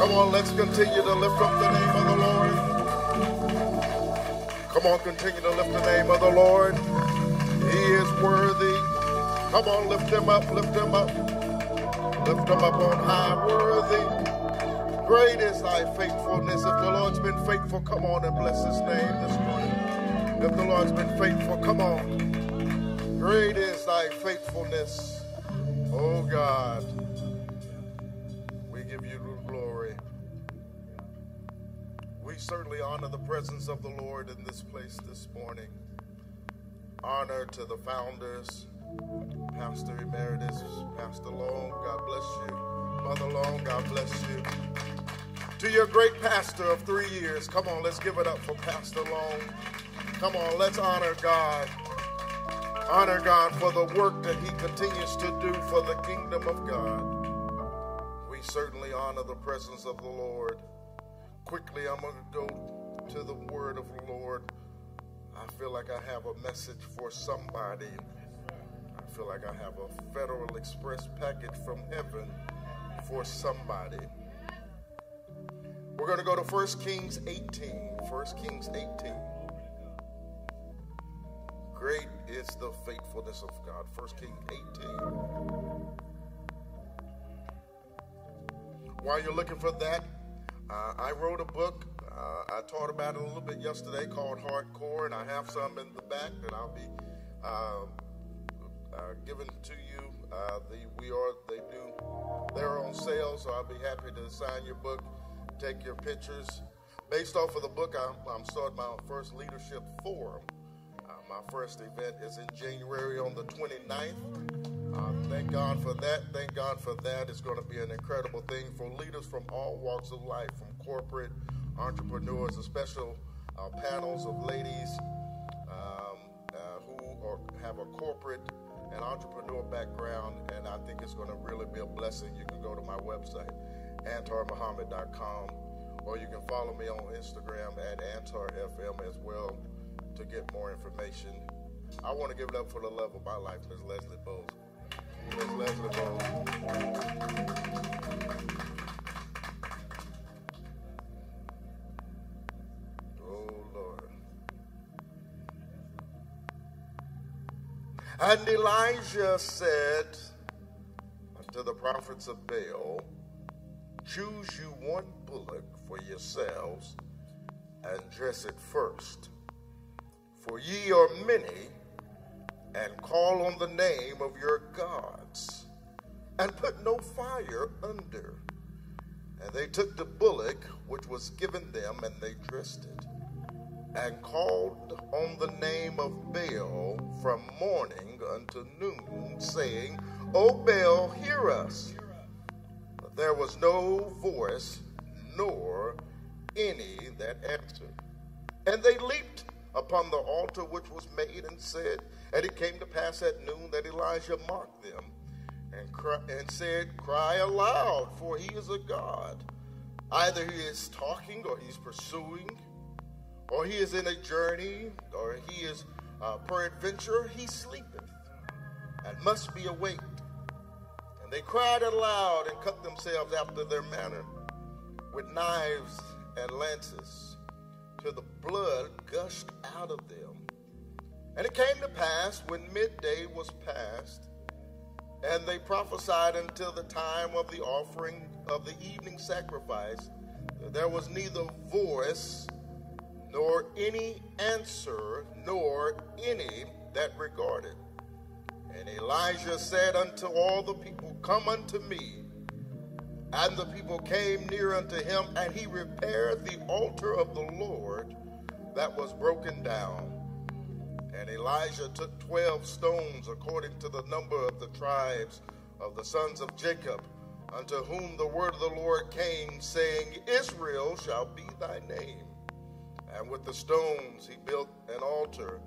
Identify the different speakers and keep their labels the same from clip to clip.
Speaker 1: Come on, let's continue to lift up the name of the Lord. Come on, continue to lift the name of the Lord. He is worthy. Come on, lift him up, lift him up. Lift him up on high, worthy. Great is thy faithfulness. If the Lord's been faithful, come on and bless his name this morning. If the Lord's been faithful, come on. Great is thy faithfulness, oh God. We give you certainly honor the presence of the Lord in this place this morning. Honor to the founders, Pastor Emeritus, Pastor Long, God bless you. Mother Long, God bless you. To your great pastor of three years, come on, let's give it up for Pastor Long. Come on, let's honor God. Honor God for the work that He continues to do for the kingdom of God. We certainly honor the presence of the Lord. Quickly, I'm going to go to the word of the Lord. I feel like I have a message for somebody. I feel like I have a Federal Express package from heaven for somebody. We're going to go to 1 Kings 18. 1 Kings 18. Great is the faithfulness of God. 1 Kings 18. While you're looking for that, uh, I wrote a book. Uh, I taught about it a little bit yesterday called Hardcore, and I have some in the back that I'll be uh, uh giving to you. Uh, the we are they do they're on sale, so I'll be happy to sign your book, take your pictures. Based off of the book, I'm, I'm starting my first leadership forum. Uh, my first event is in January on the 29th. Uh, thank God for that. Thank God for that. It's going to be an incredible thing for leaders from all walks of life, from corporate entrepreneurs, a special uh, panels of ladies um, uh, who are, have a corporate and entrepreneur background, and I think it's going to really be a blessing. You can go to my website, antarmuhammad.com, or you can follow me on Instagram at antarfm as well to get more information. I want to give it up for the love of my life, Ms. Leslie Bowles. Lord. And Elijah said unto the prophets of Baal, Choose you one bullock for yourselves and dress it first for ye are many, and call on the name of your and put no fire under. And they took the bullock which was given them, and they dressed it, and called on the name of Baal from morning unto noon, saying, O Baal, hear us. But there was no voice, nor any that answered. And they leaped upon the altar which was made and said, And it came to pass at noon that Elijah marked them and, cry, and said, Cry aloud, for he is a God. Either he is talking or he's pursuing, or he is in a journey, or he is uh, peradventure, he sleepeth and must be awaked. And they cried aloud and cut themselves after their manner with knives and lances till the blood gushed out of them. And it came to pass when midday was past, and they prophesied until the time of the offering of the evening sacrifice, there was neither voice nor any answer, nor any that regarded. And Elijah said unto all the people, Come unto me. And the people came near unto him, and he repaired the altar of the Lord that was broken down. And Elijah took 12 stones according to the number of the tribes of the sons of Jacob, unto whom the word of the Lord came, saying, Israel shall be thy name. And with the stones he built an altar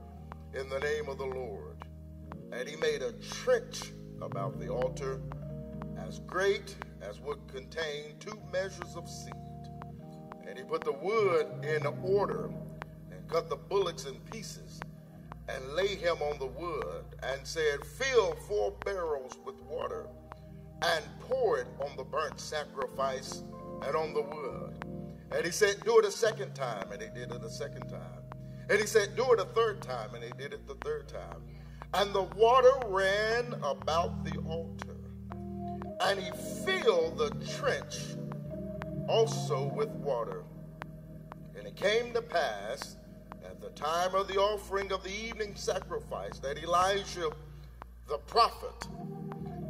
Speaker 1: in the name of the Lord. And he made a trench about the altar as great as would contain two measures of seed. And he put the wood in order and cut the bullocks in pieces and laid him on the wood and said, Fill four barrels with water and pour it on the burnt sacrifice and on the wood. And he said, Do it a second time. And they did it a second time. And he said, Do it a third time. And they did it the third time. And the water ran about the altar. And he filled the trench also with water. And it came to pass the time of the offering of the evening sacrifice that Elijah the prophet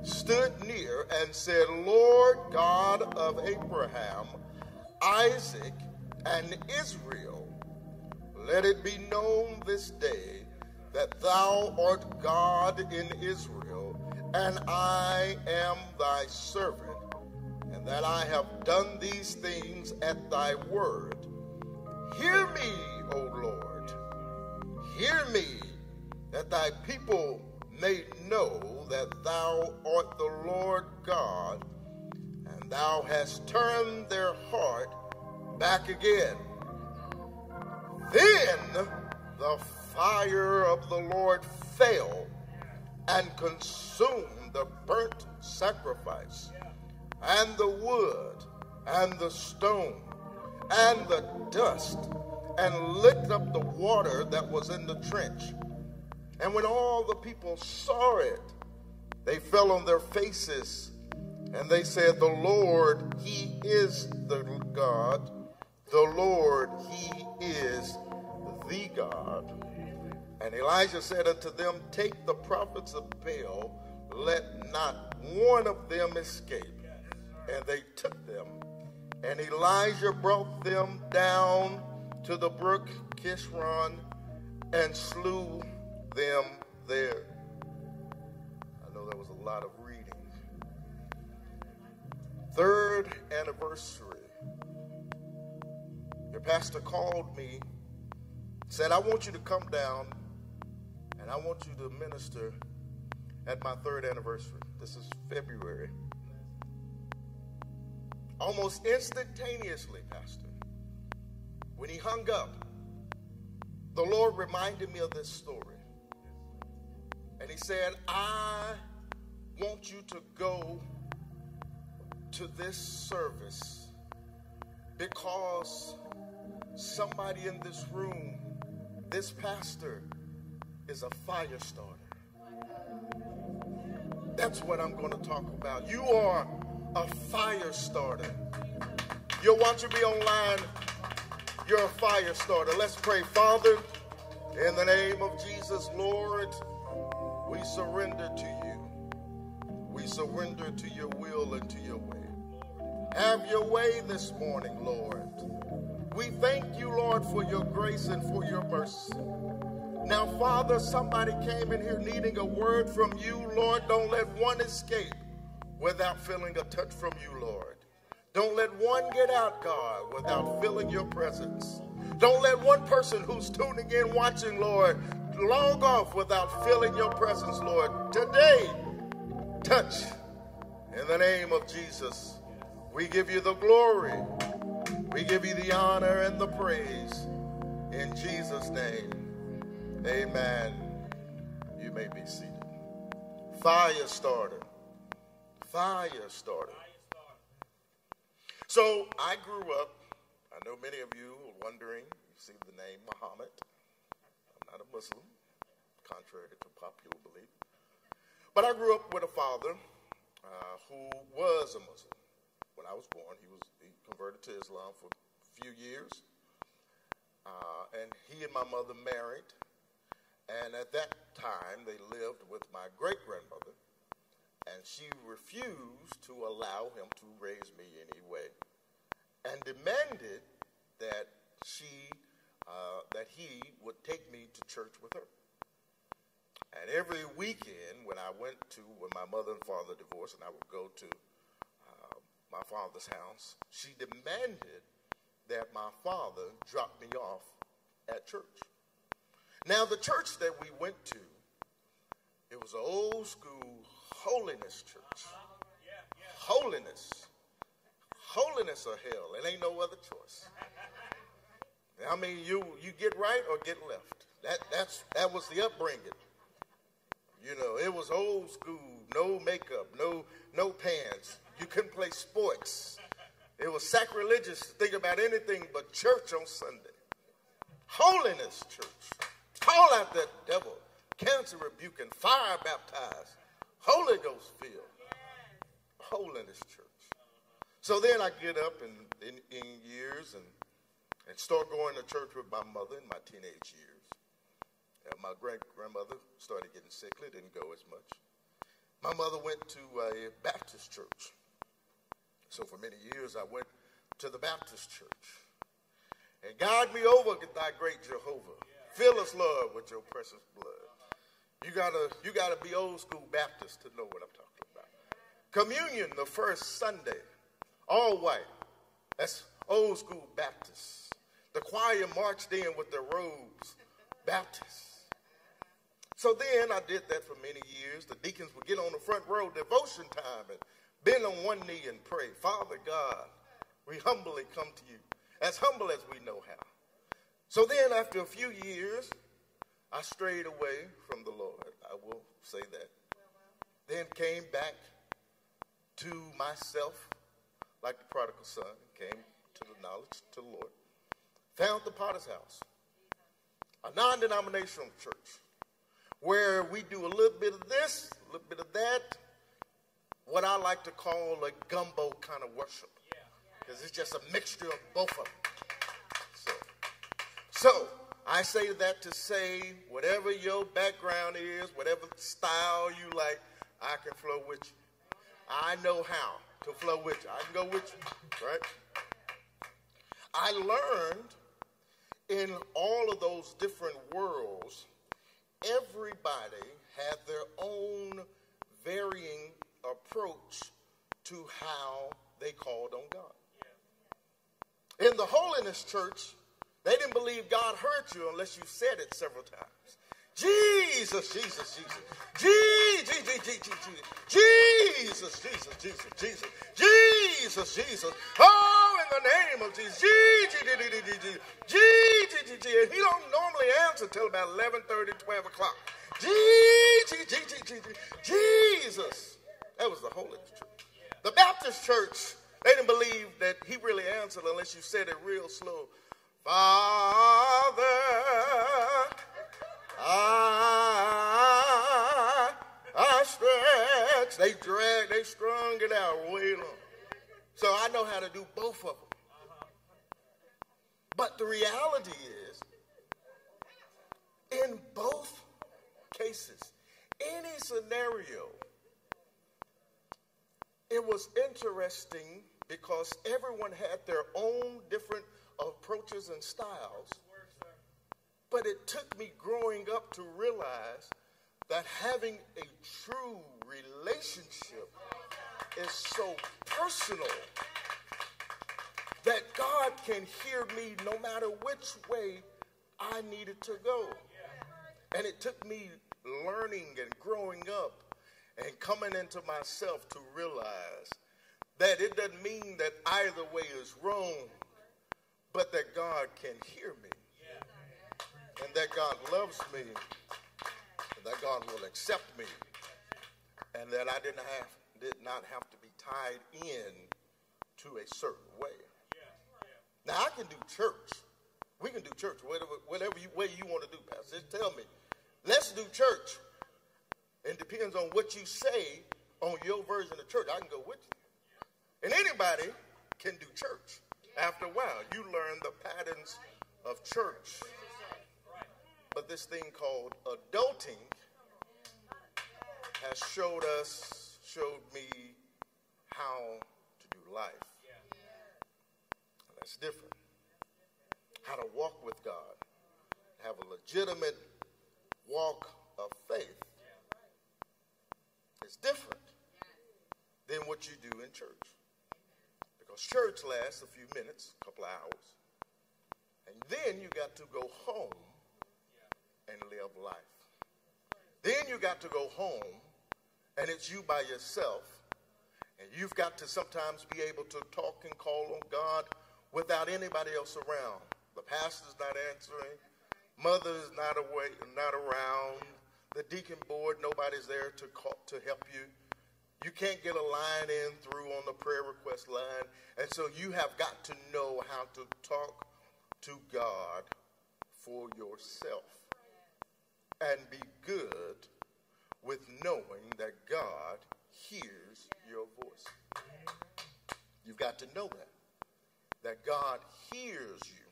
Speaker 1: stood near and said, Lord God of Abraham, Isaac, and Israel, let it be known this day that thou art God in Israel, and I am thy servant, and that I have done these things at thy word. Hear me, O Lord. Hear me, that thy people may know that thou art the Lord God, and thou hast turned their heart back again. Then the fire of the Lord fell and consumed the burnt sacrifice, and the wood, and the stone, and the dust, and licked up the water that was in the trench. And when all the people saw it, they fell on their faces and they said, The Lord, He is the God. The Lord, He is the God. And Elijah said unto them, Take the prophets of Baal, let not one of them escape. And they took them. And Elijah brought them down to the brook Kishon and slew them there. I know that was a lot of reading. Third anniversary. Your pastor called me, said, I want you to come down and I want you to minister at my third anniversary. This is February. Almost instantaneously, Pastor, when he hung up, the Lord reminded me of this story. And he said, I want you to go to this service because somebody in this room, this pastor, is a fire starter. That's what I'm going to talk about. You are a fire starter. You're watching me online. You're a fire starter. Let's pray. Father, in the name of Jesus, Lord. We surrender to you. We surrender to your will and to your way. Have your way this morning, Lord. We thank you, Lord, for your grace and for your mercy. Now, Father, somebody came in here needing a word from you, Lord. Don't let one escape without feeling a touch from you, Lord. Don't let one get out, God, without feeling your presence. Don't let one person who's tuning in, watching, Lord, log off without feeling your presence, Lord. Today, touch in the name of Jesus. We give you the glory. We give you the honor and the praise. In Jesus' name, amen. You may be seated. Fire starter. Fire starter. So I grew up, I know many of you are wondering, you see the name Muhammad I'm not a Muslim, contrary to popular belief. But I grew up with a father uh, who was a Muslim. When I was born, he was he converted to Islam for a few years, uh, and he and my mother married. And at that time, they lived with my great grandmother, and she refused to allow him to raise me and demanded that she uh, that he would take me to church with her. And every weekend, when I went to, when my mother and father divorced, and I would go to uh, my father's house, she demanded that my father drop me off at church. Now, the church that we went to, it was an old school holiness church. Holiness. Holiness or hell. It ain't no other choice. I mean, you you get right or get left. That that's that was the upbringing. You know, it was old school, no makeup, no no pants. You couldn't play sports It was sacrilegious to think about anything but church on Sunday. Holiness church. Call out that devil. Cancer rebuking, fire baptized, Holy Ghost filled. Holiness church. So then I get up in, in, in years and, and start going to church with my mother in my teenage years. And my great grandmother started getting sickly, didn't go as much. My mother went to a Baptist church. So for many years, I went to the Baptist church. And guide me over, thy great Jehovah. Fill us, Lord, with your precious blood. You gotta, you gotta be old school Baptist to know what I'm talking about. Communion, the first Sunday, all white. That's old school Baptist. The choir marched in with their robes, Baptist. So then I did that for many years. The deacons would get on the front row, devotion time, and bend on one knee and pray. Father God, we humbly come to you, as humble as we know how. So then, after a few years, I strayed away from the Lord. I will say that. Then came back to myself, like the prodigal son, came to the knowledge to the Lord. Found the potter's house, a non denominational church, where we do a little bit of this, a little bit of that, what I like to call a gumbo kind of worship. Because it's just a mixture of both of them. So, so I say that to say, whatever your background is, whatever style you like, I can flow with you. I know how to flow with you. I can go with you, right? I learned in all of those different worlds, everybody had their own varying approach to how they called on God. In the holiness church, they didn't believe God heard you unless you said it several times. Jesus, Jesus, Jesus. Jesus, Jesus, Jesus, Jesus, Jesus, Jesus, Jesus, Jesus. Oh, in the name of Jesus. Jesus, Jesus. And he don't normally answer till about 11:30, 12 o'clock. Jesus, Jesus. That was the Holy Church. The Baptist church, they didn't believe that he really answered unless you said it real slow. Father, I, I stretch. They drag, they strung it out way long. So I know how to do both of them. But the reality is, in both cases, any scenario, it was interesting because everyone had their own different approaches and styles. But it took me growing up to realize that having a true relationship is so personal that God can hear me no matter which way I needed to go. And it took me learning and growing up and coming into myself to realize that it doesn't mean that either way is wrong but that God can hear me and that God loves me and that God will accept me and that I didn't have did not have to be tied in to a certain way. Now I can do church. We can do church, whatever, whatever you, way you want to do, Pastor. Just tell me, let's do church. It depends on what you say on your version of church. I can go with you. And anybody can do church. After a while, you learn the patterns of church. But this thing called adulting has showed us, showed me how to do life. That's different. How to walk with God, have a legitimate walk of faith is different than what you do in church. Because church lasts a few minutes, a couple hours. And then you got to go home and live life. Then you got to go home and it's you by yourself. And you've got to sometimes be able to talk and call on God without anybody else around. The pastor's not answering, mother's not away, not around, the deacon board, nobody's there to call, to help you. You can't get a line in through on the prayer request line. And so you have got to know how to talk to God for yourself and be good with knowing that God hears your voice. You've got to know that. That God hears you.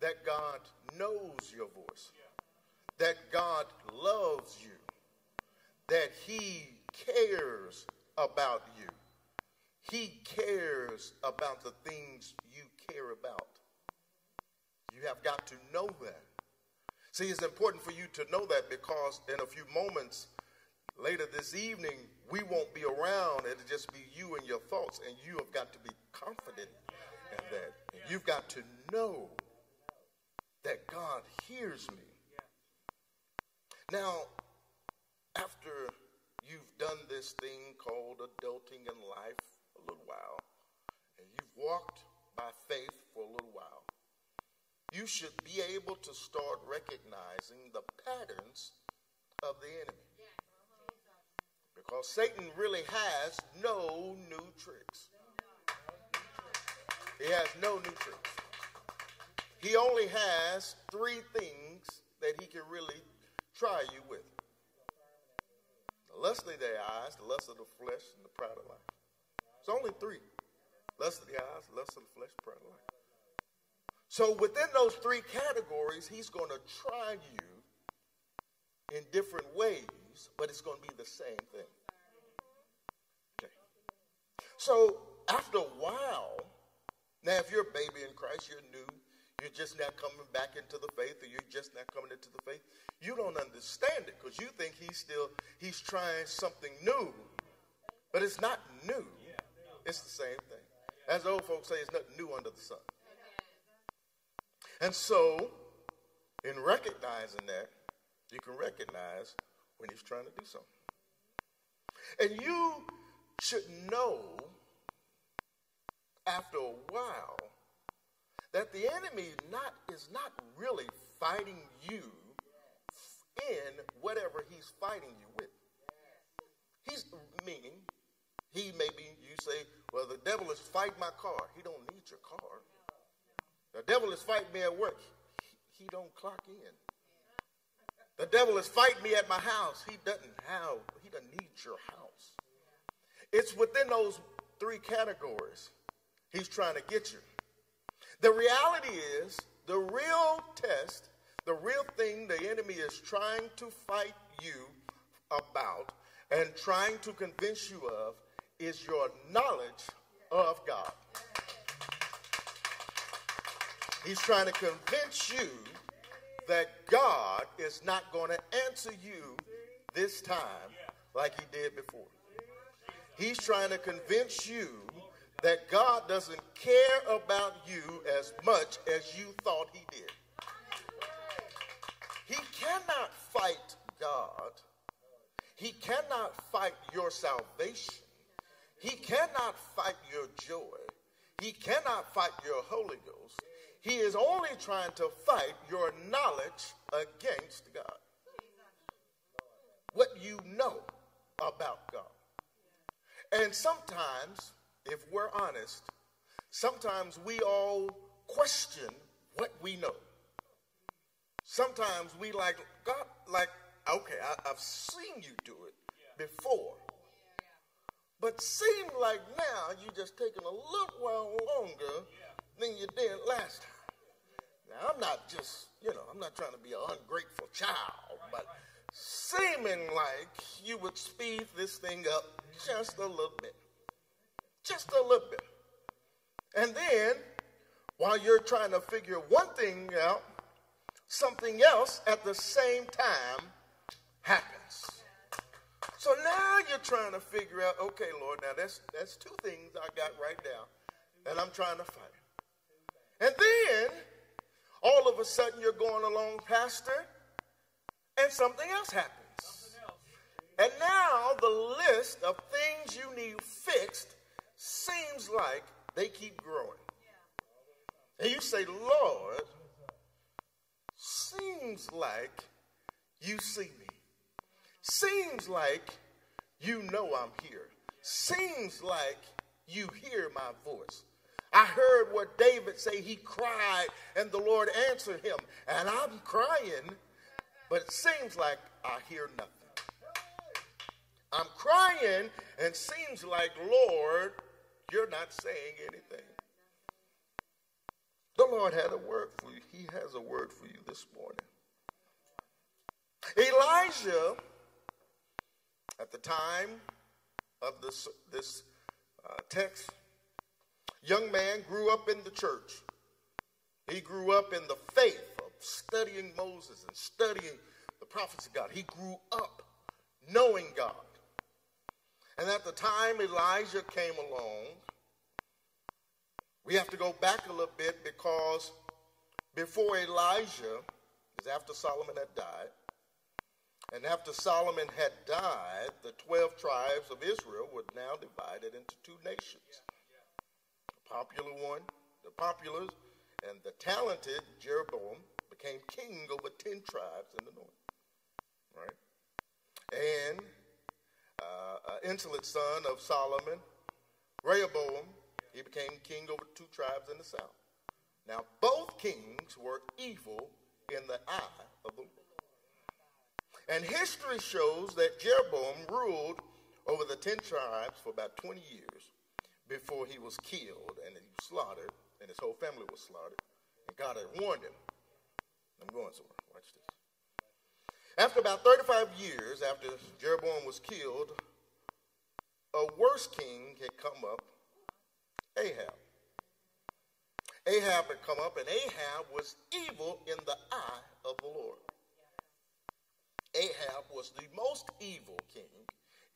Speaker 1: That God knows your voice. That God loves you. That He cares about you. He cares about the things you care about. You have got to know that. See, it's important for you to know that because in a few moments later this evening, we won't be around. It'll just be you and your thoughts, and you have got to be confident in that. And you've got to know that God hears me. Now, after you've done this thing called adulting in life a little while, and you've walked by faith for a little while, you should be able to start recognizing the patterns of the enemy. Because Satan really has no new tricks. He has no new tricks. He only has three things that he can really try you with the lust of the eyes, the lust of the flesh, and the pride of life. It's only three lust of the eyes, lust of the flesh, pride of life. So within those three categories, he's going to try you in different ways, but it's going to be the same thing. Okay. So after a while, now if you're a baby in Christ, you're new, you're just now coming back into the faith, or you're just now coming into the faith, you don't understand it because you think he's still he's trying something new. But it's not new. It's the same thing. As old folks say, it's nothing new under the sun. And so, in recognizing that, you can recognize when he's trying to do something. And you should know after a while that the enemy not is not really fighting you in whatever he's fighting you with. He's meaning he maybe you say, well, the devil is fighting my car. He don't need your car. The devil is fighting me at work. He, don't clock in. The devil is fighting me at my house. He doesn't have, he doesn't need your house. It's within those three categories he's trying to get you. The reality is, the real test, the real thing the enemy is trying to fight you about and trying to convince you of is your knowledge of God. He's trying to convince you that God is not going to answer you this time like he did before. He's trying to convince you that God doesn't care about you as much as you thought he did. He cannot fight God. He cannot fight your salvation. He cannot fight your joy. He cannot fight your Holy Ghost. He is only trying to fight your knowledge against God. What you know about God. And sometimes, if we're honest, sometimes we all question what we know. Sometimes we like, God, like, okay, I, have seen you do it before. But seem like now you're just taking a little while longer than you did last time. Now, I'm not just, you know, I'm not trying to be an ungrateful child, but seeming like you would speed this thing up just a little bit. Just a little bit. And then, while you're trying to figure one thing out, something else at the same time happens. So now you're trying to figure out, okay, Lord, now that's that's two things I got right now that I'm trying to fight. And then all of a sudden you're going along, Pastor, and something else happens. And now the list of things you need fixed seems like they keep growing. And you say, Lord, seems like you see. Seems like you know I'm here. seems like you hear my voice. I heard what David say. He cried, and the Lord answered him. And I'm crying, but it seems like I hear nothing. I'm crying, and seems like, Lord, you're not saying anything. The Lord had a word for you. He has a word for you this morning. Elijah, at the time of this, this uh, text, young man grew up in the church. He grew up in the faith of studying Moses and studying the prophets of God. He grew up knowing God. And at the time Elijah came along, we have to go back a little bit because before Elijah, is after Solomon had died, and after Solomon had died, the 12 tribes of Israel were now divided into two nations. The popular one, the popular and the talented Jeroboam became king over 10 tribes in the north. Right? And uh, an insolent son of Solomon, Rehoboam, he became king over two tribes in the south. Now, both kings were evil in the eye of the Lord. And history shows that Jeroboam ruled over the ten tribes for about 20 years before he was killed and he was slaughtered, and his whole family was slaughtered. And God had warned him. I'm going somewhere. Watch this. After about 35 years after Jeroboam was killed, a worse king had come up Ahab. Ahab had come up, and Ahab was evil in the eye of the Lord. Ahab was the most evil king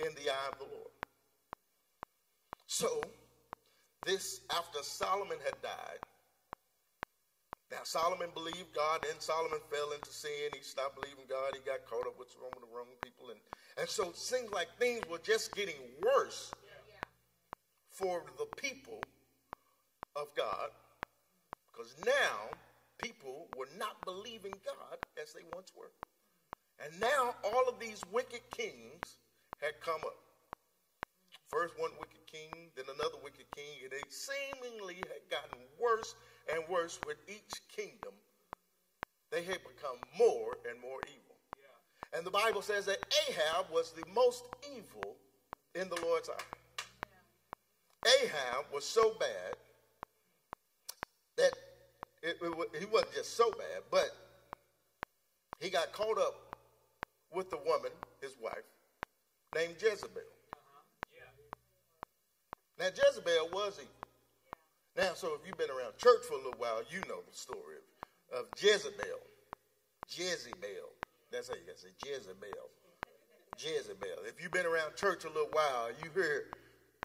Speaker 1: in the eye of the Lord. So, this after Solomon had died, now Solomon believed God, then Solomon fell into sin. He stopped believing God. He got caught up with some of the wrong people. And, and so it seems like things were just getting worse for the people of God because now people were not believing God as they once were. And now all of these wicked kings had come up. First one wicked king, then another wicked king, and they seemingly had gotten worse and worse with each kingdom. They had become more and more evil. Yeah. And the Bible says that Ahab was the most evil in the Lord's eye. Ahab was so bad that it, it, he wasn't just so bad, but he got caught up with the woman, his wife, named Jezebel. Uh-huh. Now, Jezebel was evil. Now, so if you've been around church for a little while, you know the story of, of Jezebel. Jezebel. That's how you got to say Jezebel. Jezebel. If you've been around church a little while, you hear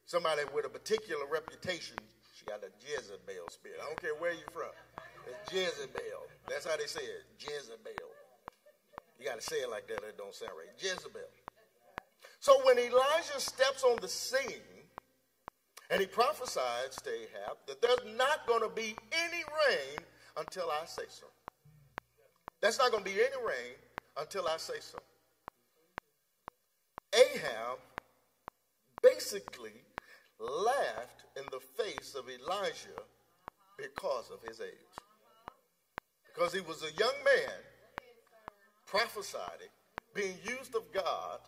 Speaker 1: somebody with a particular reputation, she got a Jezebel spirit. I don't care where you're from. It's Jezebel. That's how they say it. Jezebel. You got to say it like that. that don't sound right. Jezebel. So when Elijah steps on the scene and he prophesies to Ahab that there's not going to be any rain until I say so. That's not going to be any rain until I say so. Ahab basically laughed in the face of Elijah because of his age. Because he was a young man prophesying, being used of God,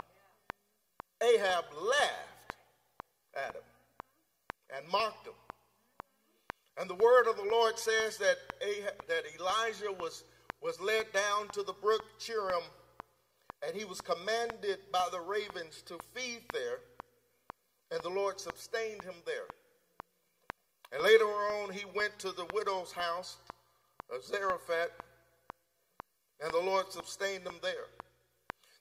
Speaker 1: Ahab laughed at him and mocked him. And the word of the Lord says that, Ahab, that Elijah was, was led down to the brook Cherith, and he was commanded by the ravens to feed there and the Lord sustained him there. And later on, he went to the widow's house of Zarephath, and the Lord sustained them there.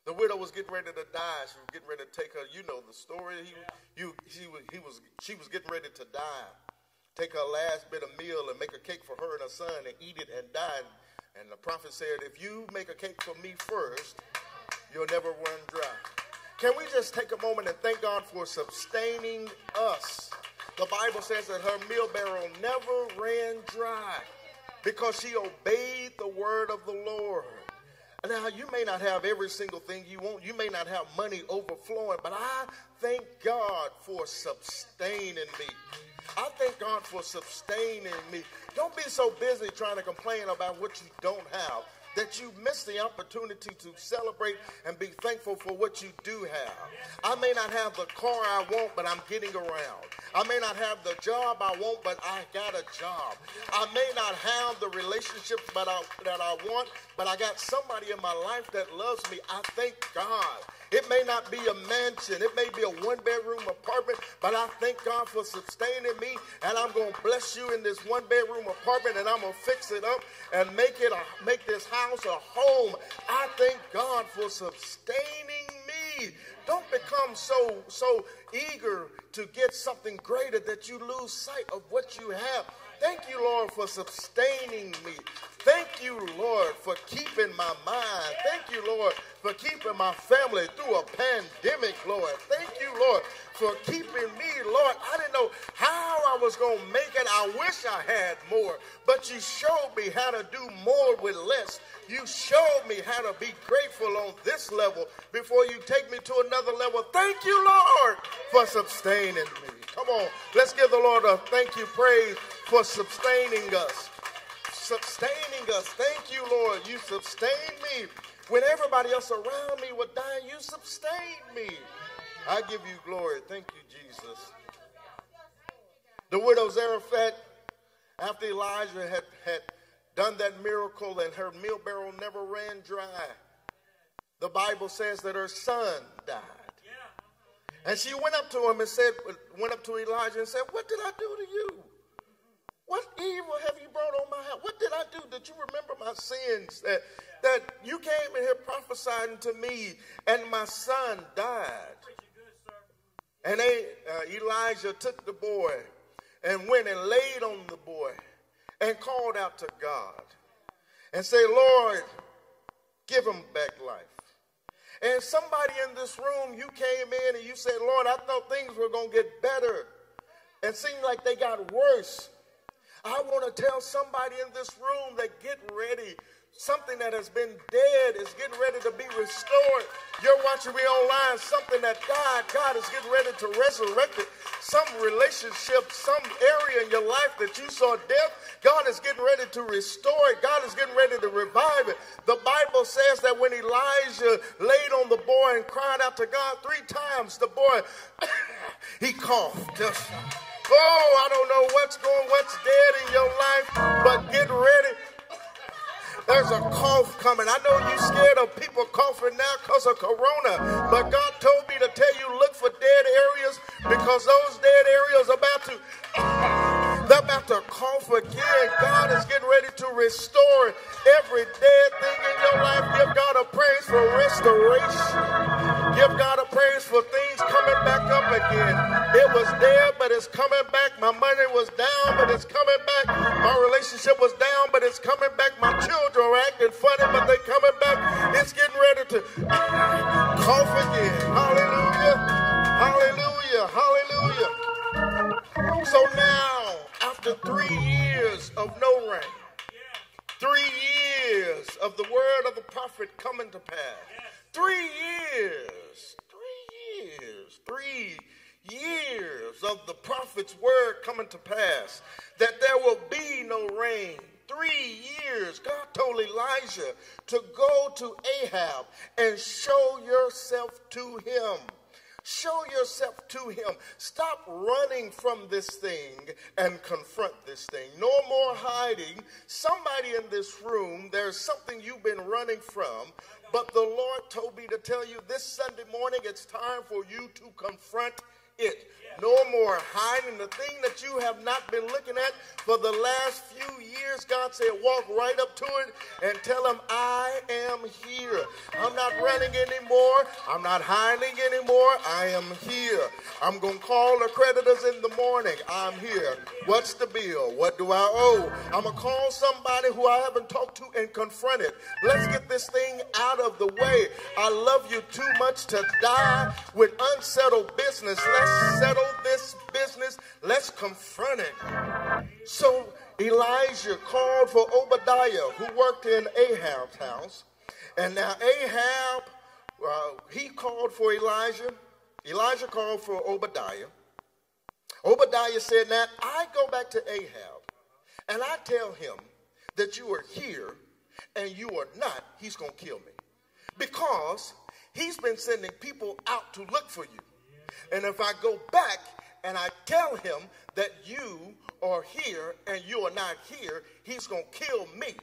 Speaker 1: The widow was getting ready to die. She was getting ready to take her. You know the story. He, you, she was, he was, she was getting ready to die. Take her last bit of meal and make a cake for her and her son and eat it and die. And the prophet said, "If you make a cake for me first, you'll never run dry." Can we just take a moment and thank God for sustaining us? The Bible says that her meal barrel never ran dry because she obeyed the word of the Lord. Now, you may not have every single thing you want. You may not have money overflowing, but I thank God for sustaining me. I thank God for sustaining me. Don't be so busy trying to complain about what you don't have that you miss the opportunity to celebrate and be thankful for what you do have. I may not have the car I want, but I'm getting around. I may not have the job I want, but I got a job. I may not have the relationships but I, that I want, but I got somebody in my life that loves me. I thank God. It may not be a mansion, it may be a one bedroom apartment, but I thank God for sustaining me. And I'm going to bless you in this one bedroom apartment and I'm going to fix it up and make it a, make this house a home. I thank God for sustaining me. Don't become so so eager to get something greater that you lose sight of what you have. Thank you, Lord, for sustaining me. Thank you, Lord, for keeping my mind. Thank you, Lord, for keeping my family through a pandemic, Lord. Thank you, Lord, for keeping me, Lord. I didn't know how I was going to make it. I wish I had more, but you showed me how to do more with less. You showed me how to be grateful on this level before you take me to another level. Thank you, Lord, for sustaining me. Come on, let's give the Lord a thank you praise for sustaining us. Sustaining us. Thank you, Lord. You sustained me. When everybody else around me was dying, you sustained me. I give you glory. Thank you, Jesus. The widow Zarephath, after Elijah had, had done that miracle and her meal barrel never ran dry, the Bible says that her son died. And she went up to him and said, went up to Elijah and said, What did I do to you? What evil have you brought on my house? What did I do? Did you remember my sins? That, that you came in here prophesying to me and my son died. And they, uh, Elijah took the boy and went and laid on the boy and called out to God and said, Lord, give him back life. And somebody in this room, you came in and you said, Lord, I thought things were going to get better. And seemed like they got worse. I want to tell somebody in this room that get ready. Something that has been dead is getting ready to be restored. You're watching me online. Something that died, God is getting ready to resurrect it. Some relationship, some area in your life that you saw death, God is getting ready to restore it. God is getting ready to revive it. The Bible says that when Elijah laid on the boy and cried out to God three times, the boy, he coughed. Oh, I don't know what's going, what's dead in your I know you're scared of people coughing now because of corona, but God told me to tell you look for dead areas because those dead areas are about to they're about to cough again. God is getting ready to restore every dead thing in your life. Give God a praise for restoration. Give God a praise for things coming back up again. It was there, but it's coming back. My money was down, but it's coming back. My relationship was down, but it's coming back. My children are acting funny, but they're cough again. Hallelujah. Hallelujah. Hallelujah. So now, after three years of no rain, three years of the word of the prophet coming to pass, three years, three years, three years of the prophet's word coming to pass, that there will be no rain. Three years, God told Elijah to go to Ahab and show yourself to him. Show yourself to him. Stop running from this thing and confront this thing. No more hiding. Somebody in this room, there's something you've been running from, but the Lord told me to tell you this Sunday morning it's time for you to confront it. No more hiding. The thing that you have not been looking at for the last few years, God said, walk right up to it and tell him, I am here. I'm not running anymore. I'm not hiding anymore. I am here. I'm going to call the creditors in the morning. I'm here. What's the bill? What do I owe? I'm going to call somebody who I haven't talked to and confront it. Let's get this thing out of the way. I love you too much to die with unsettled business. Let's settle this business. Let's confront it. So Elijah called for Obadiah, who worked in Ahab's house, And now Ahab, uh, he called for Elijah. Elijah called for Obadiah. Obadiah said, Now I go back to Ahab and I tell him that you are here and you are not, he's going to kill me. Because he's been sending people out to look for you. And if I go back and I tell him that you are here and you are not here, he's going to kill me.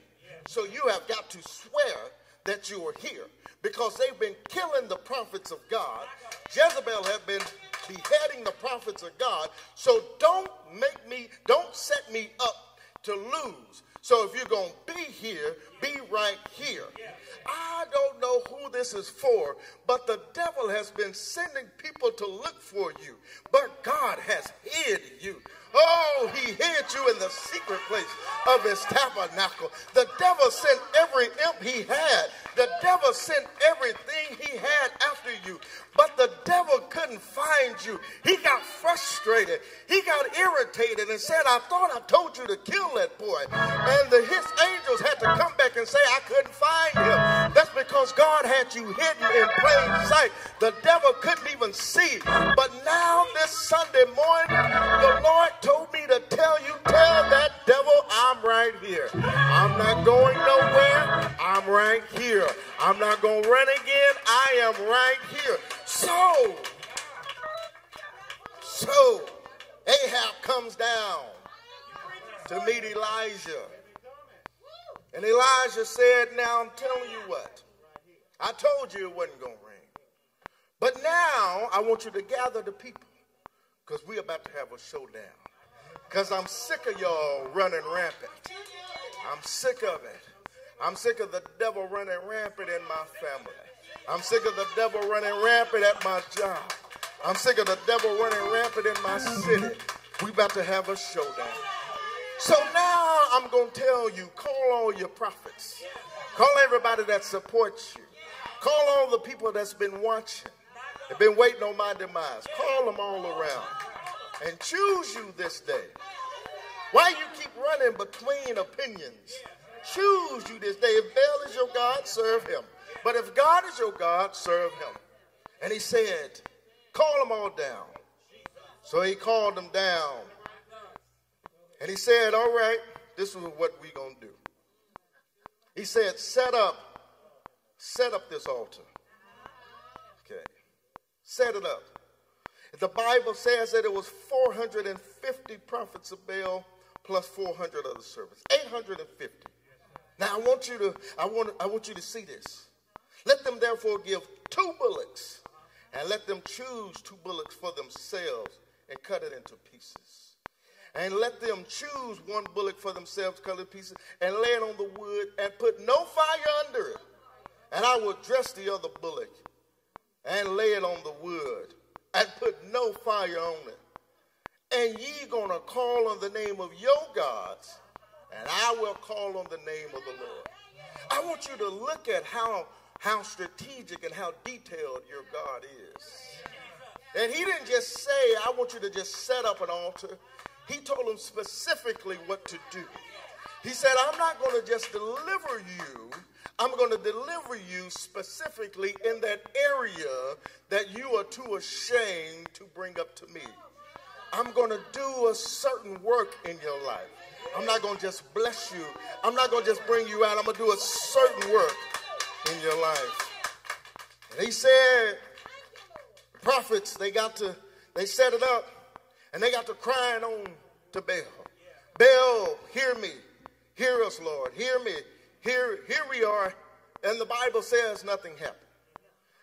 Speaker 1: So you have got to swear that you are here because they've been killing the prophets of God. Jezebel have been beheading the prophets of God. So don't make me, don't set me up to lose. So if you're going to be here, be right here. I don't know who this is for, but the devil has been sending people to look for you, but God has hid you. Oh, he hid you in the secret place of his tabernacle. The devil sent every imp he had. The devil sent everything he had after you. But the devil couldn't find you. He got frustrated. He got irritated and said, I thought I told you to kill that boy. And the, his angels had to come back and say, I couldn't find him. That's because God had you hidden in plain sight. The devil couldn't even see. But now, this Sunday morning, the Lord told me to tell you, tell that devil, I'm right here. I'm not going nowhere. I'm right here. I'm not going to run again. I am right here. So, so Ahab comes down to meet Elijah. And Elijah said, Now I'm telling you what. I told you it wasn't going to rain. But now I want you to gather the people because we're about to have a showdown. Because I'm sick of y'all running rampant. I'm sick of it. I'm sick of the devil running rampant in my family. I'm sick of the devil running rampant at my job. I'm sick of the devil running rampant in my city. We about to have a showdown. So now I'm going to tell you, call all your prophets. Call everybody that supports you. Call all the people that's been watching. They've been waiting on my demise. Call them all around and choose you this day. Why you keep running between opinions? Choose you this day. If Baal is your God, serve him. But if God is your God, serve him. And he said, call them all down. So he called them down. And he said, all right, this is what we're going to do. He said, set up, set up this altar. Okay. Set it up. The Bible says that it was 450 prophets of Baal plus 400 other servants. 850. Now I want you to I want I want you to see this. Let them therefore give two bullocks and let them choose two bullocks for themselves and cut it into pieces. And let them choose one bullock for themselves, cut it into pieces, and lay it on the wood and put no fire under it. And I will dress the other bullock and lay it on the wood and put no fire on it. And ye gonna call on the name of your gods and I will call on the name of the Lord. I want you to look at how, how strategic and how detailed your God is. And he didn't just say, I want you to just set up an altar. He told them specifically what to do. He said, I'm not going to just deliver you, I'm going to deliver you specifically in that area that you are too ashamed to bring up to me. I'm going to do a certain work in your life. I'm not going to just bless you. I'm not going to just bring you out. I'm going to do a certain work in your life. And he said, prophets, they got to, they set it up and they got to crying on to Baal. Baal, hear me. Hear us, Lord. Hear me. Here, here we are. And the Bible says nothing happened.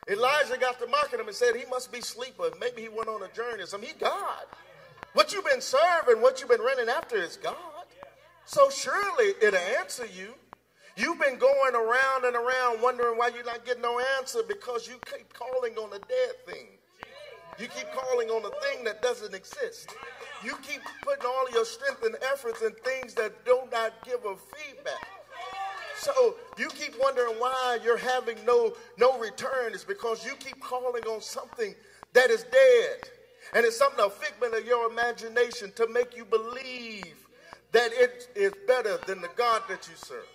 Speaker 1: Elijah got to mocking him and said he must be sleeper. Maybe he went on a journey or something. He God. What you've been serving, what you've been running after is God. So surely it'll answer you. You've been going around and around wondering why you're not getting no answer because you keep calling on a dead thing. You keep calling on a thing that doesn't exist. You keep putting all your strength and efforts in things that do not give a feedback. So you keep wondering why you're having no no return. It's because you keep calling on something that is dead. And it's something a figment of your imagination to make you believe that it is better than the God that you serve.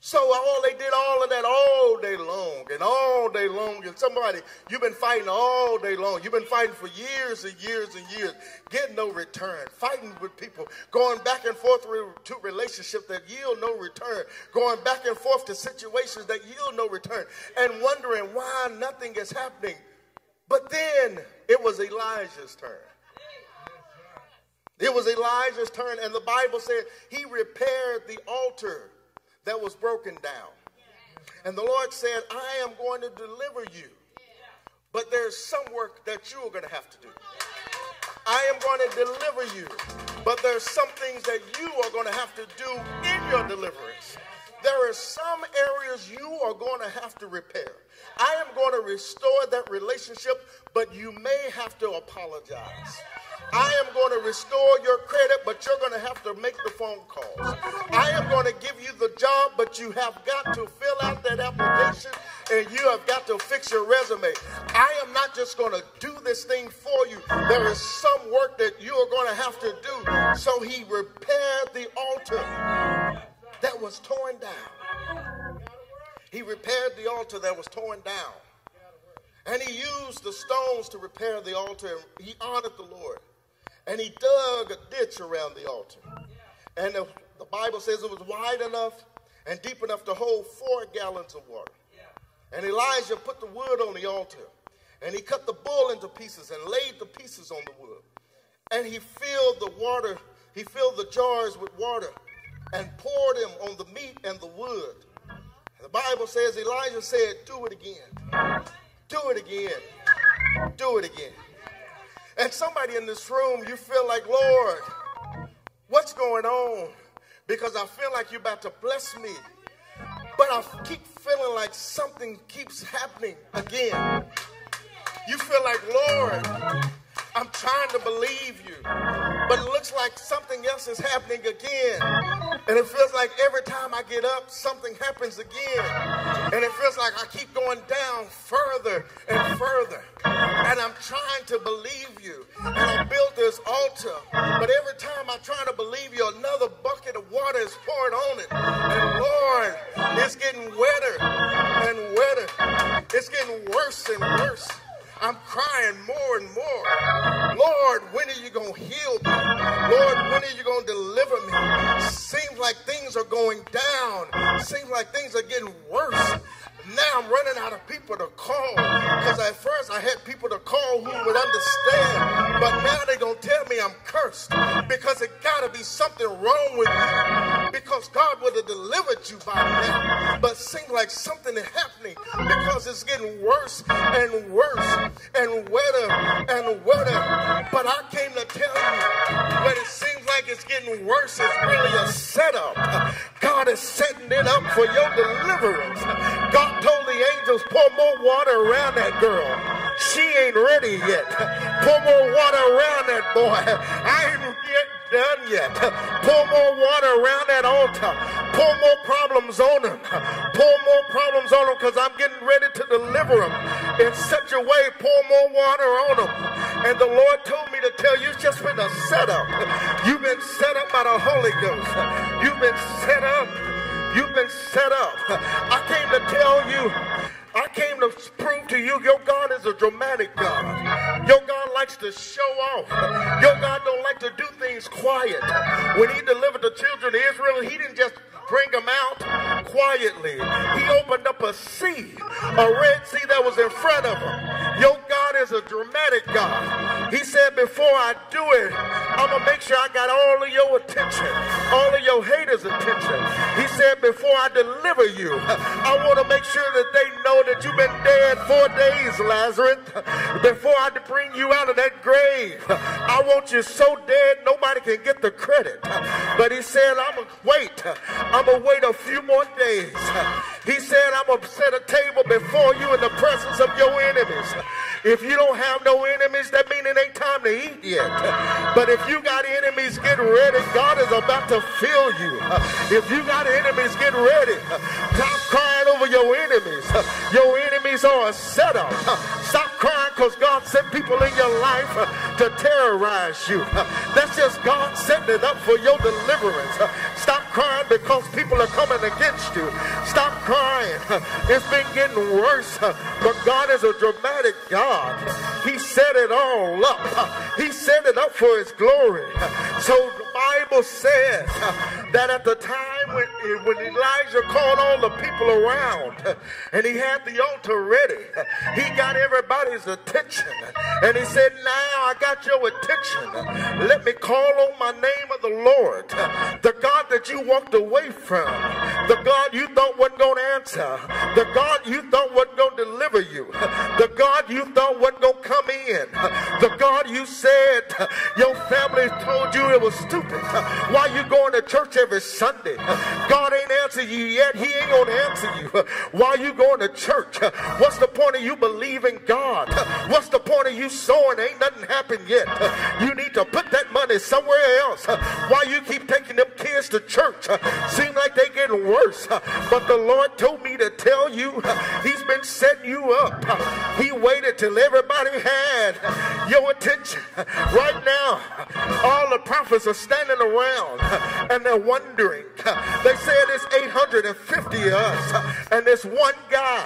Speaker 1: So all they did all of that all day long and all day long. And somebody, you've been fighting all day long. You've been fighting for years and years and years, getting no return, fighting with people, going back and forth to relationships that yield no return, going back and forth to situations that yield no return, and wondering why nothing is happening. But then it was Elijah's turn. It was Elijah's turn, and the Bible said he repaired the altar that was broken down. And the Lord said, I am going to deliver you. But there's some work that you are going to have to do. I am going to deliver you. But there's some things that you are going to have to do in your deliverance. There are some areas you are going to have to repair. I am going to restore that relationship, but you may have to apologize. I am going to restore your credit, but you're going to have to make the phone calls. I am going to give you the job, but you have got to fill out that application and you have got to fix your resume. I am not just going to do this thing for you. There is some work that you are going to have to do. So he repaired the altar that was torn down. He repaired the altar that was torn down. And he used the stones to repair the altar. He honored the Lord and he dug a ditch around the altar. And the, the Bible says it was wide enough and deep enough to hold four gallons of water. And Elijah put the wood on the altar, and he cut the bull into pieces and laid the pieces on the wood. And he filled the water, he filled the jars with water and poured them on the meat and the wood. And the Bible says Elijah said, Do it again. Do it again. Do it again. And somebody in this room, you feel like, Lord, what's going on? Because I feel like you're about to bless me. But I keep feeling like something keeps happening again. You feel like, Lord, I'm trying to believe you, but it looks like something else is happening again. And it feels like every time I get up, something happens again. And it feels like I keep going down further and further. And I'm trying to believe you. And I built this altar, but every time I try to believe you, another bucket of water is poured on it. And Lord, it's getting wetter and wetter. It's getting worse and worse. I'm crying more and more. Lord, when are you going to heal me? Lord, when are you going to deliver me? Seems like things are going down. Seems like things are getting worse. Now I'm running out of people to call. Because at first I had people to call who would understand. But now they're going to tell me I'm cursed. Because it got to be something wrong with me. Because God would have delivered you by now. But it seems like something is happening. Because it's getting worse and worse and wetter and wetter. But I came to tell you when it seems like it's getting worse, it's really a setup. God is setting it up for your deliverance. God told the angels, pour more water around that girl. She ain't ready yet. Pour more water around that boy. I ain't yet done yet. Pour more water around that altar. Pour more problems on him. Pour more problems on him because I'm getting ready to deliver him in such a way. Pour more water on him. And the Lord told me to tell you it's just been a setup. You've been set up by the Holy Ghost. You've been set up. You've been set up. I came to tell you, I came to prove to you your God is a dramatic God. Your God likes to show off. Your God don't like to do things quiet. When he delivered the children of Israel, he didn't just bring them out quietly. He opened up a sea, a red sea that was in front of them. Your God is a dramatic God. He said, before I do it, I'm going to make sure I got all of your attention, all of your haters' attention. He said, before I deliver you, I want to make sure that they know that you've been dead four days, Lazarus. Before I bring you out of that grave, I want you so dead nobody can get the credit. But he said, I'm going to wait. I'm going to wait a few more days. He said, I'm going to set a table before you in the presence of your enemies. If you don't have no enemies, that means it ain't time to eat yet. But if you got enemies, get ready. God is about to fill you. If you got enemies, get ready. Stop crying over your enemies. Your enemies are a setup. Stop crying because God sent people in your life to terrorize you. That's just God setting it up for your deliverance. Stop crying because people are coming against you. Stop crying. It's been getting worse. But God is a dramatic God. He set it all up. He set it up for his glory. So Bible says that at the time when, when Elijah called all the people around and he had the altar ready, he got everybody's attention. And he said, Now I got your attention. Let me call on my name of the Lord, the God that you walked away from, the God you thought wasn't going to answer, the God you thought wasn't going to deliver you, the God you thought wasn't going to come in, the God you said your family told you it was stupid. Why you going to church every Sunday? God ain't answered you yet. He ain't going to answer you. Why you going to church? What's the point of you believing God? What's the point of you sowing? Ain't nothing happened yet. You need to put that money somewhere else. Why you keep taking them kids to church? Seem like they getting worse. But the Lord told me to tell you, He's been setting you up. He waited till everybody had your attention. Right now, all the prophets are standing around and they're wondering. They said it's 850 of us and this one guy,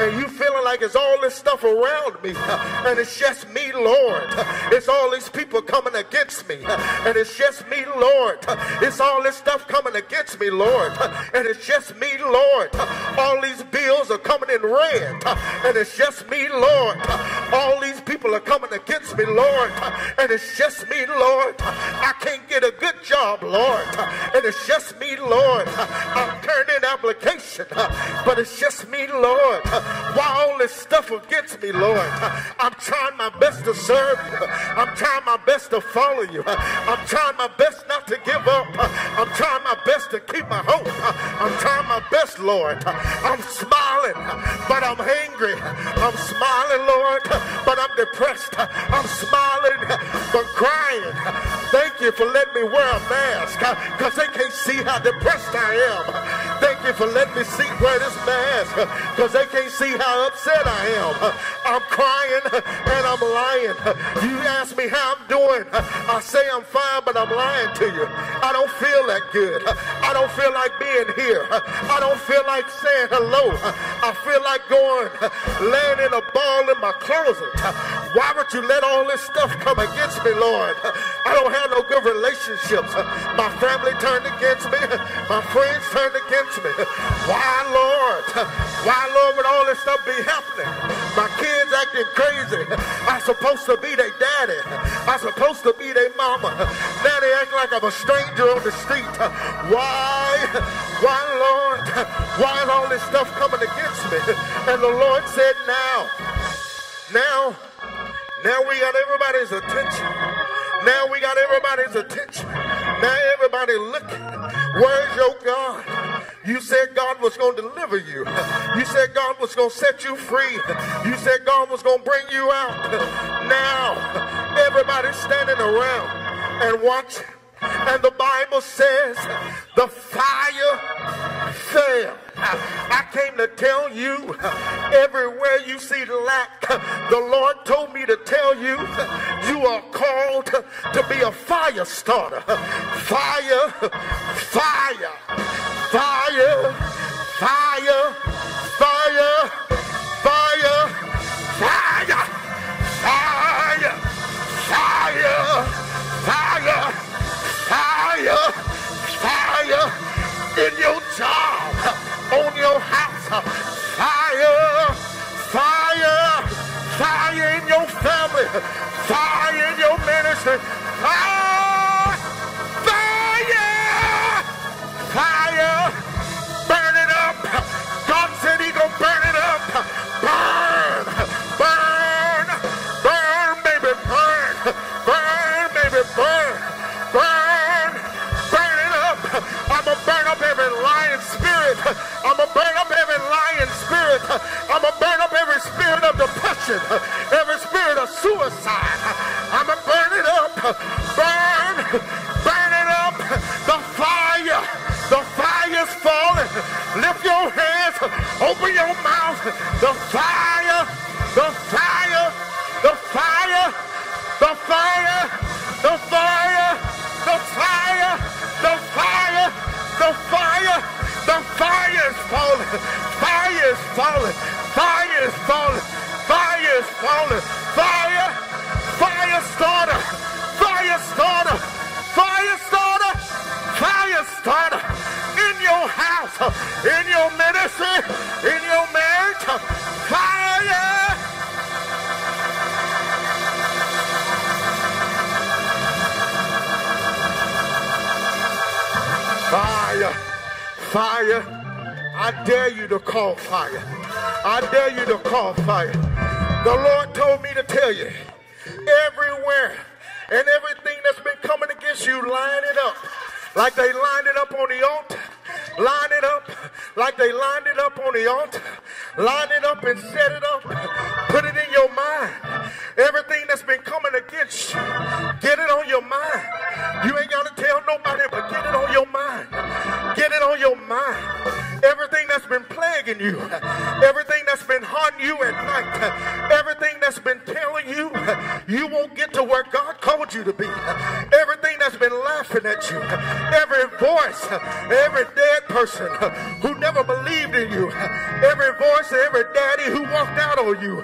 Speaker 1: and you feeling like it's all this stuff around me, and it's just me, Lord. It's all these people coming against me, and it's just me, Lord. It's all this stuff coming against me, Lord, and it's just me, Lord. All these bills are coming in red, and it's just me, Lord. All these people are coming against me, Lord, and it's just me, Lord. I can't get a good job, Lord, and it's just me, Lord. I'm turning application, but it's just me, Lord. Why all this stuff against me, Lord? I'm trying my best to serve you. I'm trying my best to follow you. I'm trying my best not to give up. I'm trying my best to keep my hope. I'm trying my best, Lord. I'm smiling, but I'm angry. I'm smiling, Lord, but I'm depressed. I'm smiling, but crying. Thank you for letting me wear a mask uh, because they can't see how depressed I am. Thank you for letting me see wear this mask uh, because they can't see how upset I am. I'm crying and I'm lying. You ask me how I'm doing. I say I'm fine, but I'm lying to you. I don't feel that good. I don't feel like being here. I don't feel like saying hello. I feel like going, laying in a ball in my closet. Why would you let all this stuff come against me, Lord? I don't have no good relationships. My family turned against me. My friends turned against me. Why, Lord? Why, Lord, would all this stuff be happening? My kids acting crazy. I'm supposed to be their daddy. I'm supposed to be their mama. Now they act like I'm a stranger on the street. Why? Why, Lord? Why is all this stuff coming against me? And the Lord said, now, now, now we got everybody's attention. Now we got everybody's attention. Now everybody looking. Where's your God? You said God was going to deliver you. You said God was going to set you free. You said God was going to bring you out. Now everybody's standing around and watching. And the Bible says the fire fell. I came to tell you everywhere you see lack, the Lord told me to tell you you are called to be a fire starter. Fire, fire, fire, fire, fire, fire, fire, fire, fire, fire, fire, fire in your job, on your house, fire, fire, fire in your family, fire in your ministry, fire, fire, fire, burn it up. God said he gonna spirit. I'ma burn up every lying spirit. I'ma burn up every spirit of depression, every spirit of suicide. I'ma burn it up. Burn, burn it up. The fire, the fire's falling. Lift your hands, open your mouth. The falling. Fire is falling. Fire. Fire starter. Fire starter. Fire starter. Fire starter. In your house. In your ministry. In your marriage. Fire. Fire. Fire. I dare you to call fire. I dare you to call fire. The Lord told me to tell you everywhere and everything that's been coming against you, line it up like they lined it up on the altar. Line it up like they lined it up on the altar. Line it up and set it up. Put it in your mind. Everything that's been coming against you, get it on your mind. Plaguing you, everything that's been haunting you at night, everything that's been telling you you won't get to where God called you to be, everything that's been laughing at you, every voice, every dead person who never believed in you, every voice, every daddy who walked out on you,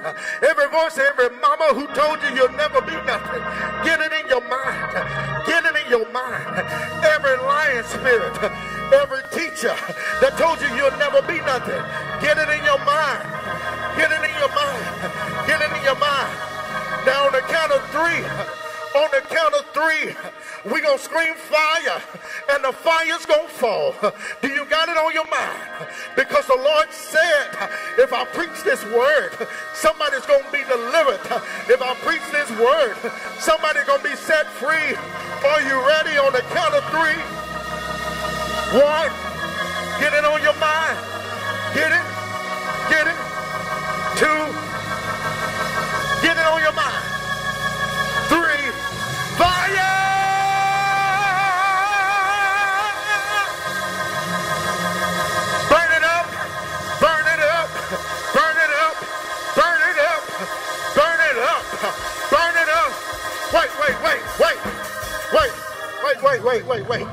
Speaker 1: every voice, every mama who told you you'll never be nothing. Get it in your mind. Get it in your mind. Every lying spirit, every that told you you'll never be nothing. Get it in your mind. Get it in your mind. Get it in your mind. Now on the count of three. On the count of three, we gonna scream fire, and the fire's gonna fall. Do you got it on your mind? Because the Lord said, if I preach this word, somebody's gonna be delivered. If I preach this word, somebody's gonna be set free. Are you ready on the count of three? One, Get it on your mind. Get it. Get it. Two. Get it on your mind. Three. Fire! Burn it up. Burn it up. Burn it up. Burn it up. Burn it up. Burn it up. Wait, wait, wait, wait. Wait. Wait, wait, wait, wait, wait.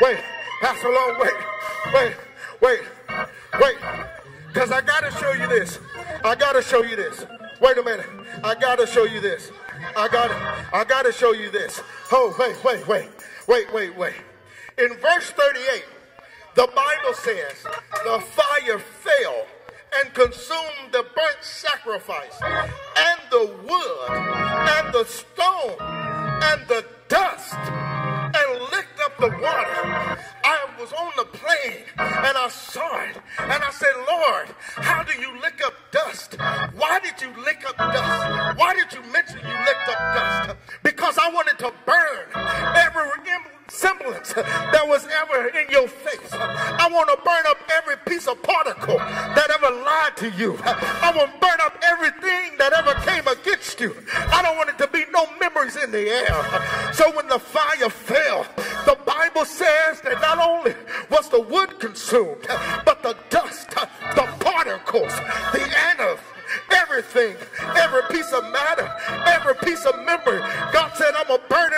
Speaker 1: Wait. That's a long wait. Wait wait, wait. Because I got to show you this. I got to show you this. Wait a minute. I got to show you this. I got I got to show you this. Oh, wait, wait, wait. Wait, wait, wait. In verse 38, the Bible says, the fire fell and consumed the burnt sacrifice and the wood and the stone and the dust and up the water. I was on the plane and I saw it and I said, Lord, how do you lick up dust? Why did you lick up dust? Why did you mention you licked up dust? Because I wanted to burn every semblance that was ever in your face. I want to burn up every piece of particle that ever lied to you. I want to burn up everything that ever came against you. I don't want it to be no memories in the air. So when the fire fell, says that not only was the wood consumed, but the dust, the particles, the anode, everything, every piece of matter, every piece of memory. God said, I'm going to burn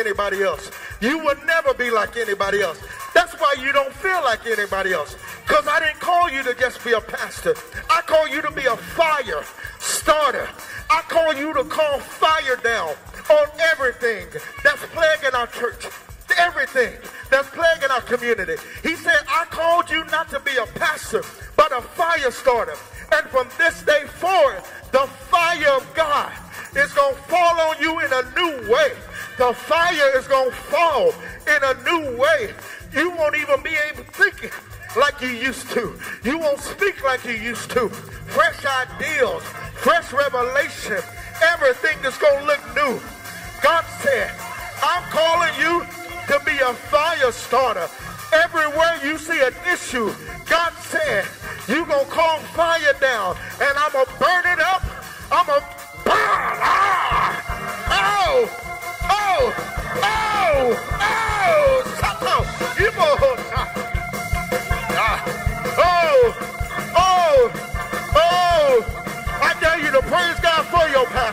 Speaker 1: anybody else. You will never be like anybody else. That's why you don't feel like anybody else. Because I didn't call you to just be a pastor. I call you to be a fire starter. I call you to call fire down on everything that's plaguing our church. Everything that's plaguing our community. He said, I called you not to be a pastor, but a fire starter. Fire is going to fall in a new way. You won't even be able to think like you used to. You won't speak like you used to. Fresh ideals, fresh revelation. Everything is going to look new. God said, I'm calling you to be a fire starter. Everywhere you see an issue, God said, you're going to call fire down and I'm going to burn it up. I'm going to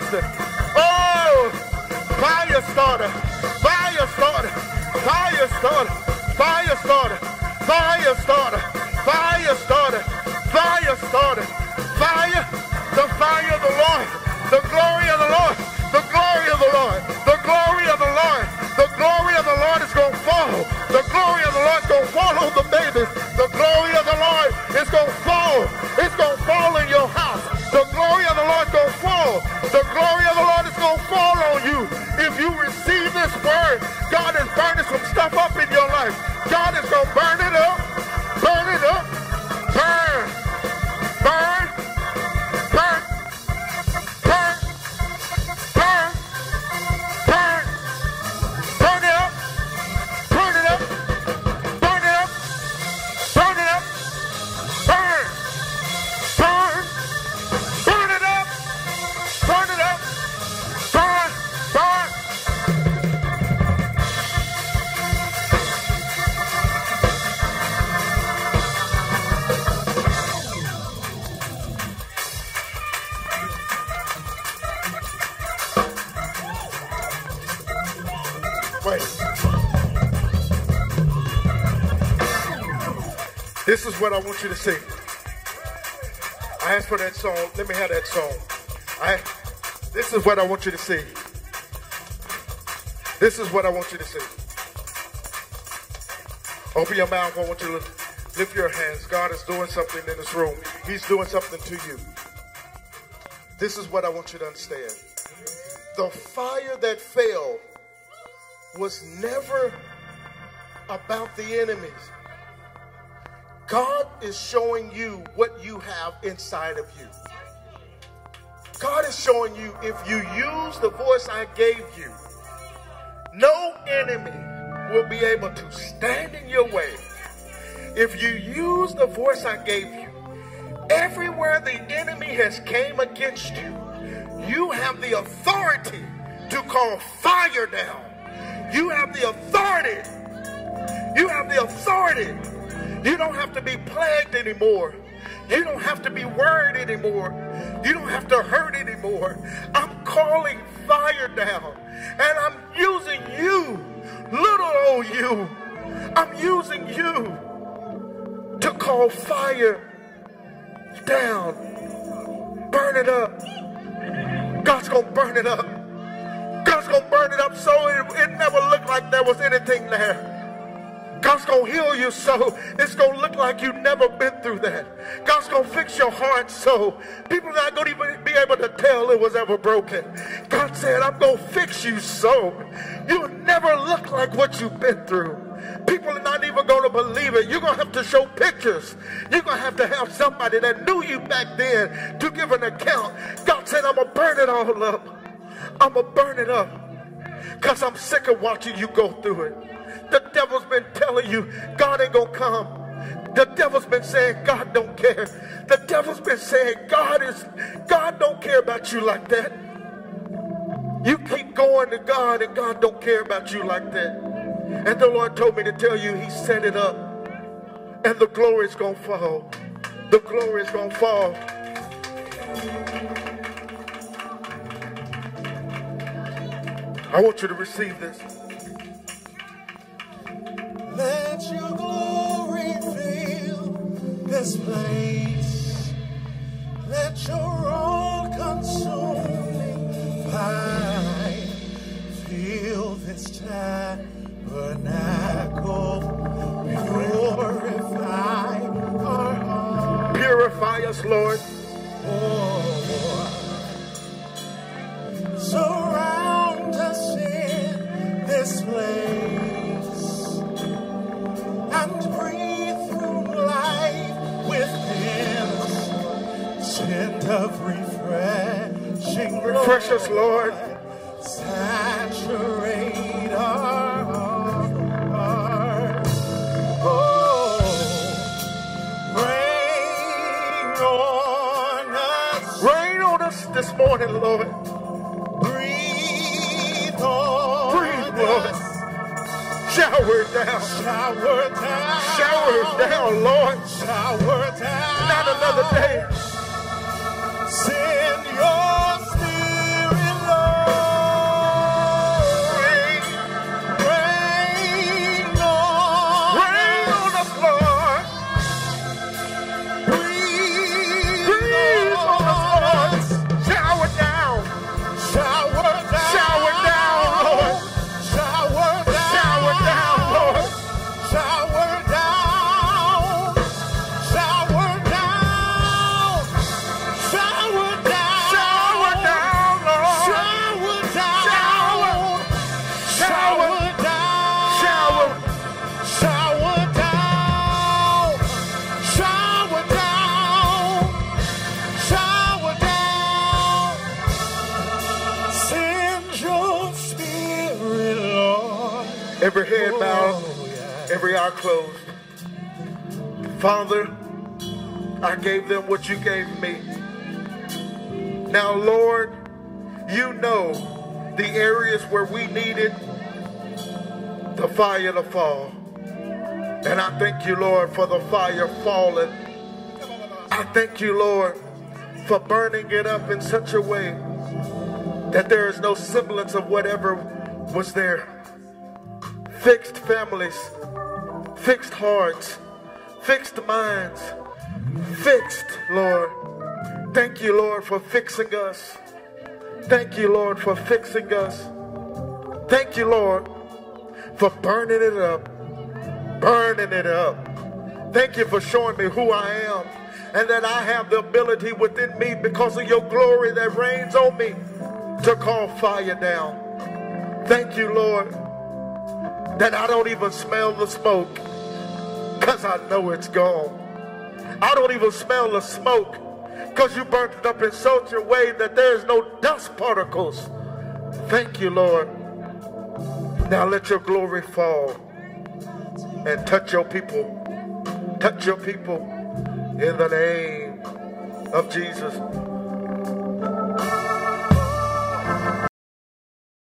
Speaker 1: Oh! Fire starter! Fire starter! Fire starter! Fire starter! Fire starter! Fire starter! Fire starter! Fire! The fire of the Lord! The glory of the Lord! The glory of the Lord! The glory of the Lord! The glory of the Lord is going to fall! The glory of the Lord is going to fall on the babies! The glory of the Lord is going to fall! It's going to fall in your house! The glory of the Lord is going to fall! The glory of the Lord is going to fall on you! If you receive this word, God is burning some stuff up in your life. God is going to burn it what I want you to sing. I asked for that song. Let me have that song. I, this is what I want you to sing. This is what I want you to sing. Open your mouth. I want you to lift your hands. God is doing something in this room. He's doing something to you. This is what I want you to understand. The fire that fell was never about the enemies. God is showing you what you have inside of you. God is showing you if you use the voice I gave you, no enemy will be able to stand in your way. If you use the voice I gave you, everywhere the enemy has came against you, you have the authority to call fire down. You have the authority. You have the authority. You don't have to be plagued anymore. You don't have to be worried anymore. You don't have to hurt anymore. I'm calling fire down. And I'm using you, little old you. I'm using you to call fire down. Burn it up. God's going to burn it up. God's going to burn it up so it, it never looked like there was anything there. God's going to heal you so it's going to look like you've never been through that. God's going to fix your heart so people are not going to even be able to tell it was ever broken. God said, I'm going to fix you so you'll never look like what you've been through. People are not even going to believe it. You're going to have to show pictures. You're going to have to have somebody that knew you back then to give an account. God said, I'm going to burn it all up. I'm going to burn it up. Because I'm sick of watching you go through it. The devil's been telling you God ain't going to come. The devil's been saying God don't care. The devil's been saying God is God don't care about you like that. You keep going to God and God don't care about you like that. And the Lord told me to tell you he set it up. And the glory is going to fall. The glory is going to fall. I want you to receive this.
Speaker 2: Let your glory fill this place. Let your all consuming fire fill this tabernacle. Purify our hearts.
Speaker 1: Purify us, Lord. Refresh us, Lord.
Speaker 2: Saturate our hearts. Oh, rain on us.
Speaker 1: Rain on us this morning, Lord.
Speaker 2: Breathe on
Speaker 1: Breathe, Lord.
Speaker 2: us.
Speaker 1: Shower down.
Speaker 2: Shower down.
Speaker 1: Shower down, Lord.
Speaker 2: Shower down.
Speaker 1: Not another day. Every eye closed. Father, I gave them what you gave me. Now, Lord, you know the areas where we needed the fire to fall. And I thank you, Lord, for the fire falling. I thank you, Lord, for burning it up in such a way that there is no semblance of whatever was there fixed families, fixed hearts, fixed minds, fixed, Lord. Thank you, Lord, for fixing us. Thank you, Lord, for fixing us. Thank you, Lord, for burning it up, burning it up. Thank you for showing me who I am and that I have the ability within me because of your glory that reigns on me to call fire down. Thank you, Lord, that I don't even smell the smoke because I know it's gone. I don't even smell the smoke because you burnt it up in such a way that there's no dust particles. Thank you, Lord. Now let your glory fall and touch your people. Touch your people in the name of Jesus.